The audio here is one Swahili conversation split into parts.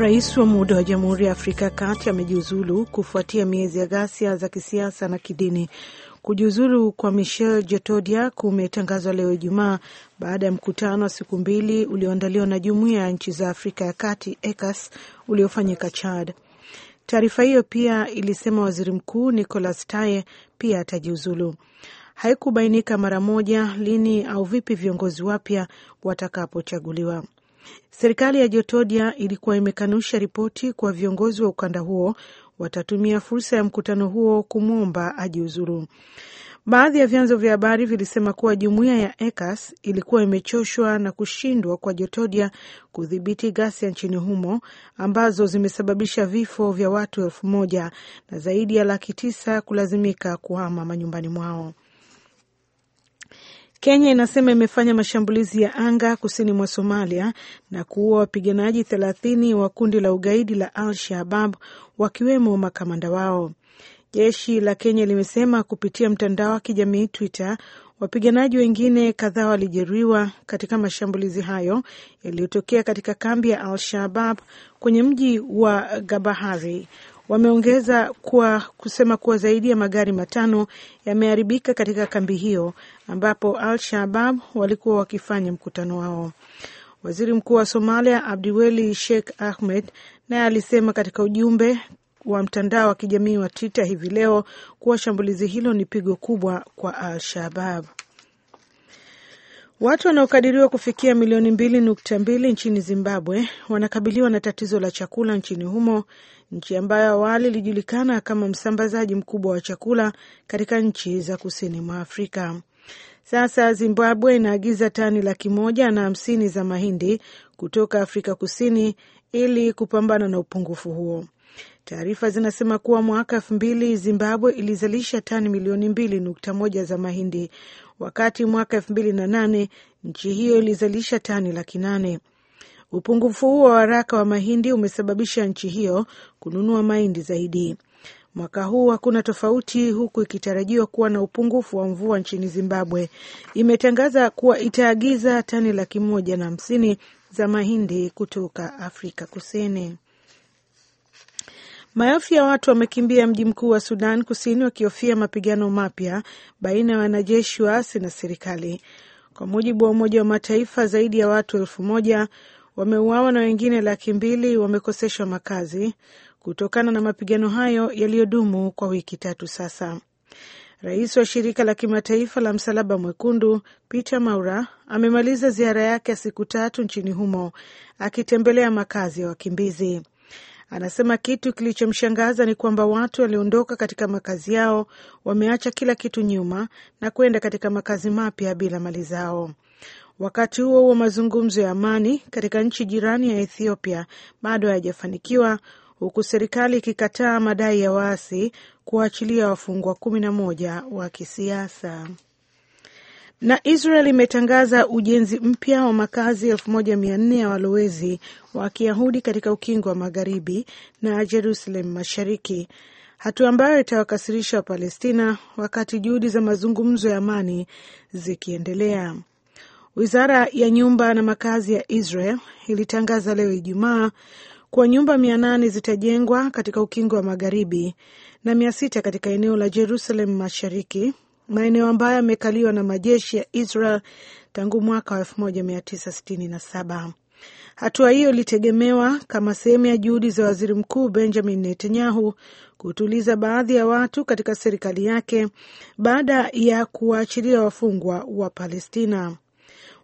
Rais wa muda wa Jamhuri ya Afrika ya Kati amejiuzulu kufuatia miezi ya ghasia za kisiasa na kidini. Kujiuzulu kwa Michel Jotodia kumetangazwa leo Ijumaa baada ya mkutano wa siku mbili ulioandaliwa na Jumuiya ya Nchi za Afrika ya Kati ECAS uliofanyika Chad. Taarifa hiyo pia ilisema waziri mkuu Nicolas Taye pia atajiuzulu. Haikubainika mara moja lini au vipi viongozi wapya watakapochaguliwa. Serikali ya Jotodia ilikuwa imekanusha ripoti kwa viongozi wa ukanda huo watatumia fursa ya mkutano huo kumwomba ajiuzuru. Baadhi ya vyanzo vya habari vilisema kuwa jumuiya ya ECOWAS ilikuwa imechoshwa na kushindwa kwa Jotodia kudhibiti ghasia nchini humo ambazo zimesababisha vifo vya watu elfu moja na zaidi ya laki tisa kulazimika kuhama manyumbani mwao. Kenya inasema imefanya mashambulizi ya anga kusini mwa Somalia na kuua wapiganaji thelathini wa kundi la ugaidi la Al Shabab wakiwemo makamanda wao. Jeshi la Kenya limesema kupitia mtandao wa kijamii Twitter wapiganaji wengine kadhaa walijeruhiwa katika mashambulizi hayo yaliyotokea katika kambi ya Al Shabab kwenye mji wa Gabahari. Wameongeza kuwa kusema kuwa zaidi ya magari matano yameharibika katika kambi hiyo ambapo Al Shabab walikuwa wakifanya mkutano wao. Waziri mkuu wa Somalia Abdiweli Sheikh Ahmed naye alisema katika ujumbe wa mtandao wa kijamii wa Twitter hivi leo kuwa shambulizi hilo ni pigo kubwa kwa Al Shabab. Watu wanaokadiriwa kufikia milioni mbili nukta mbili nchini Zimbabwe wanakabiliwa na tatizo la chakula nchini humo, nchi ambayo awali ilijulikana kama msambazaji mkubwa wa chakula katika nchi za kusini mwa Afrika. Sasa Zimbabwe inaagiza tani laki moja na hamsini za mahindi kutoka Afrika Kusini ili kupambana na upungufu huo. Taarifa zinasema kuwa mwaka elfu mbili Zimbabwe ilizalisha tani milioni mbili nukta moja za mahindi wakati mwaka elfu mbili na nane nchi hiyo ilizalisha tani laki nane. Upungufu huo wa haraka wa mahindi umesababisha nchi hiyo kununua mahindi zaidi. Mwaka huu hakuna tofauti, huku ikitarajiwa kuwa na upungufu wa mvua nchini Zimbabwe. Imetangaza kuwa itaagiza tani laki moja na hamsini za mahindi kutoka Afrika Kusini. Maelfu ya watu wamekimbia mji mkuu wa Sudan Kusini wakihofia mapigano mapya baina ya wanajeshi waasi na serikali. Kwa mujibu wa Umoja wa Mataifa, zaidi ya watu elfu moja wameuawa na wengine laki mbili wamekoseshwa makazi kutokana na mapigano hayo yaliyodumu kwa wiki tatu sasa. Rais wa shirika la kimataifa la Msalaba Mwekundu Peter Maura amemaliza ziara yake ya siku tatu nchini humo akitembelea makazi ya wakimbizi. Anasema kitu kilichomshangaza ni kwamba watu waliondoka katika makazi yao wameacha kila kitu nyuma na kwenda katika makazi mapya bila mali zao. Wakati huo huo, mazungumzo ya amani katika nchi jirani ya Ethiopia bado hayajafanikiwa huku serikali ikikataa madai ya waasi kuwaachilia wafungwa kumi na moja wa kisiasa. Na Israel imetangaza ujenzi mpya wa makazi elfu moja mia nne ya walowezi wa Kiyahudi katika ukingo wa magharibi na Jerusalem mashariki, hatua ambayo itawakasirisha Wapalestina wakati juhudi za mazungumzo ya amani zikiendelea. Wizara ya nyumba na makazi ya Israel ilitangaza leo Ijumaa kuwa nyumba mia nane zitajengwa katika ukingo wa magharibi na mia sita katika eneo la Jerusalem mashariki, maeneo ambayo yamekaliwa na majeshi ya Israel tangu mwaka wa 1967. Hatua hiyo ilitegemewa kama sehemu ya juhudi za waziri mkuu Benjamin Netanyahu kutuliza baadhi ya watu katika serikali yake baada ya kuwaachilia wafungwa wa Palestina.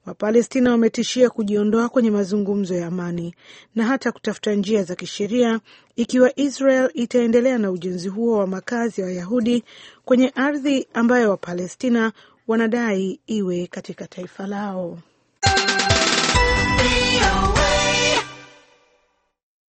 Wapalestina wametishia kujiondoa kwenye mazungumzo ya amani na hata kutafuta njia za kisheria ikiwa Israel itaendelea na ujenzi huo wa makazi ya Wayahudi kwenye ardhi ambayo Wapalestina wanadai iwe katika taifa lao.